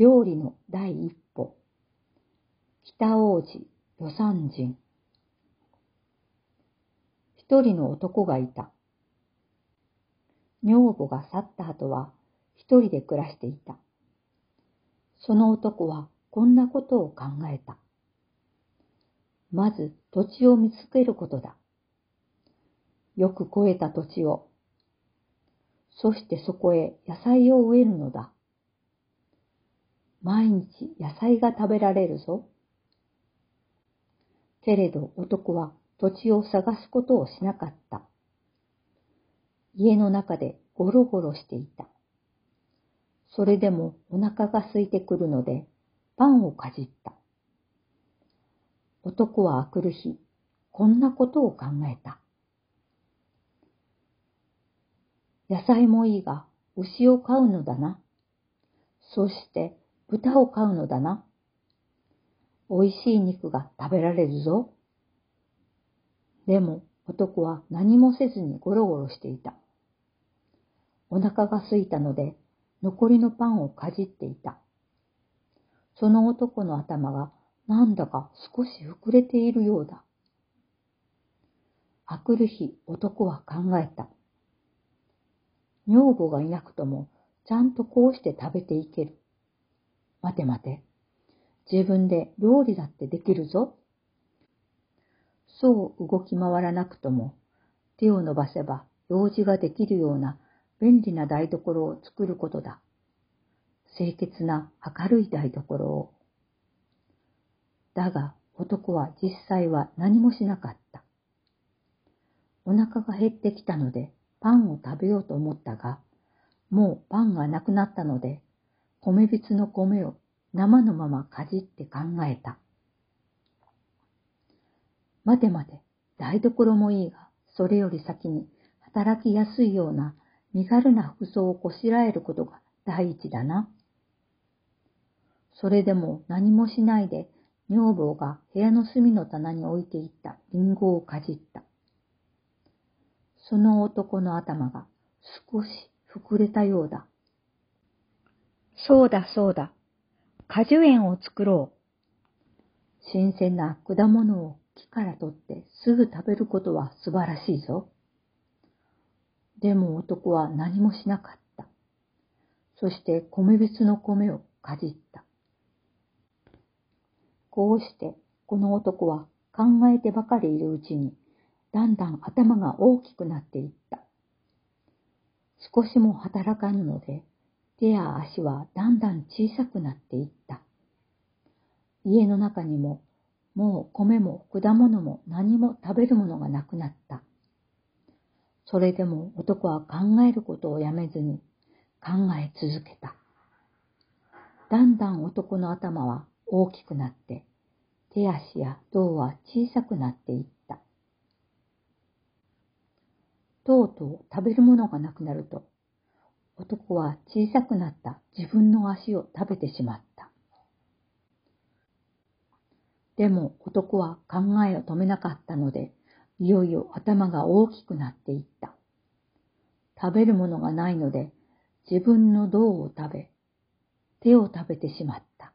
料理の第一歩。北王子、予算人。一人の男がいた。女房が去った後は一人で暮らしていた。その男はこんなことを考えた。まず土地を見つけることだ。よく肥えた土地を。そしてそこへ野菜を植えるのだ。毎日野菜が食べられるぞ。けれど男は土地を探すことをしなかった。家の中でゴロゴロしていた。それでもお腹が空いてくるのでパンをかじった。男はあくる日、こんなことを考えた。野菜もいいが、牛を飼うのだな。そして豚を飼うのだな。美味しい肉が食べられるぞ。でも男は何もせずにゴロゴロしていた。お腹が空いたので残りのパンをかじっていた。その男の頭がなんだか少し膨れているようだ。あくる日男は考えた。女房がいなくともちゃんとこうして食べていける。待て待て。自分で料理だってできるぞ。そう動き回らなくとも、手を伸ばせば用事ができるような便利な台所を作ることだ。清潔な明るい台所を。だが男は実際は何もしなかった。お腹が減ってきたのでパンを食べようと思ったが、もうパンがなくなったので米びつの米を生のままかじって考えた。待て待て、台所もいいが、それより先に働きやすいような身軽な服装をこしらえることが第一だな。それでも何もしないで女房が部屋の隅の棚に置いていったリンゴをかじった。その男の頭が少し膨れたようだ。そうだそうだ。果樹園を作ろう。新鮮な果物を木から取ってすぐ食べることは素晴らしいぞ。でも男は何もしなかった。そして米びつの米をかじった。こうしてこの男は考えてばかりいるうちにだんだん頭が大きくなっていった。少しも働かぬので手や足はだんだん小さくなっていった。家の中にももう米も果物も何も食べるものがなくなった。それでも男は考えることをやめずに考え続けた。だんだん男の頭は大きくなって手足や胴は小さくなっていった。とうとう食べるものがなくなると男は小さくなった自分の足を食べてしまった。でも男は考えを止めなかったので、いよいよ頭が大きくなっていった。食べるものがないので、自分の胴を食べ、手を食べてしまった。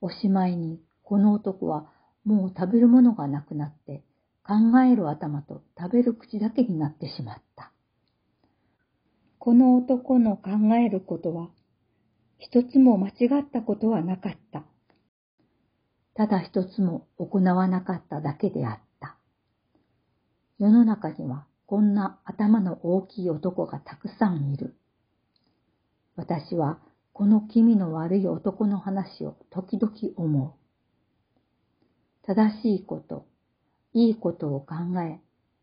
おしまいに、この男はもう食べるものがなくなって、考える頭と食べる口だけになってしまった。この男の考えることは、一つも間違ったことはなかった。ただ一つも行わなかっただけであった。世の中にはこんな頭の大きい男がたくさんいる。私はこの気味の悪い男の話を時々思う。正しいこと、いいことを考え、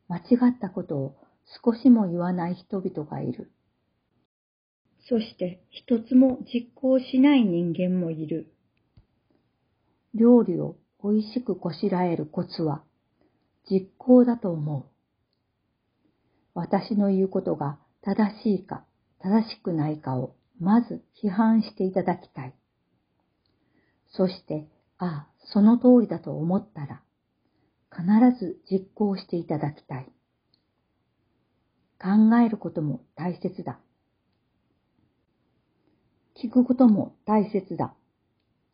間違ったことを少しも言わない人々がいる。そして一つも実行しない人間もいる。料理を美味しくこしらえるコツは実行だと思う。私の言うことが正しいか正しくないかをまず批判していただきたい。そして、ああ、その通りだと思ったら、必ず実行していただきたい。考えることも大切だ。聞くことも大切だ。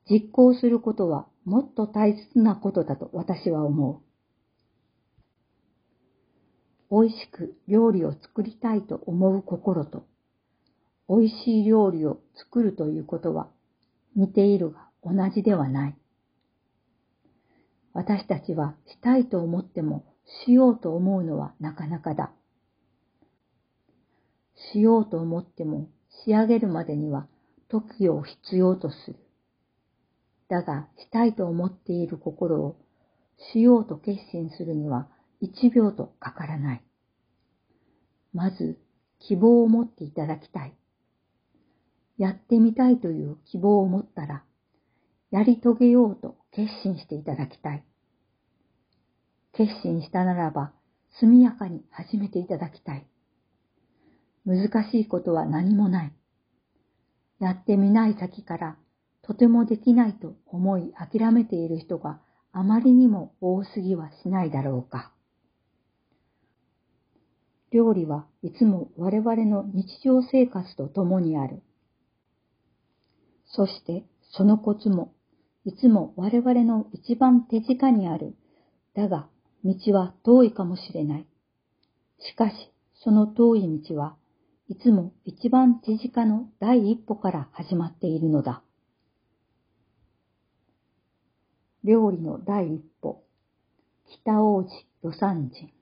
実行することはもっと大切なことだと私は思う。美味しく料理を作りたいと思う心と、美味しい料理を作るということは似ているが同じではない。私たちはしたいと思ってもしようと思うのはなかなかだ。しようと思っても仕上げるまでには時を必要とする。だが、したいと思っている心をしようと決心するには一秒とかからない。まず、希望を持っていただきたい。やってみたいという希望を持ったら、やり遂げようと決心していただきたい。決心したならば、速やかに始めていただきたい。難しいことは何もない。やってみない先からとてもできないと思い諦めている人があまりにも多すぎはしないだろうか。料理はいつも我々の日常生活と共にある。そしてそのコツもいつも我々の一番手近にある。だが道は遠いかもしれない。しかしその遠い道はいつも一番手近の第一歩から始まっているのだ。料理の第一歩。北王子魯山人。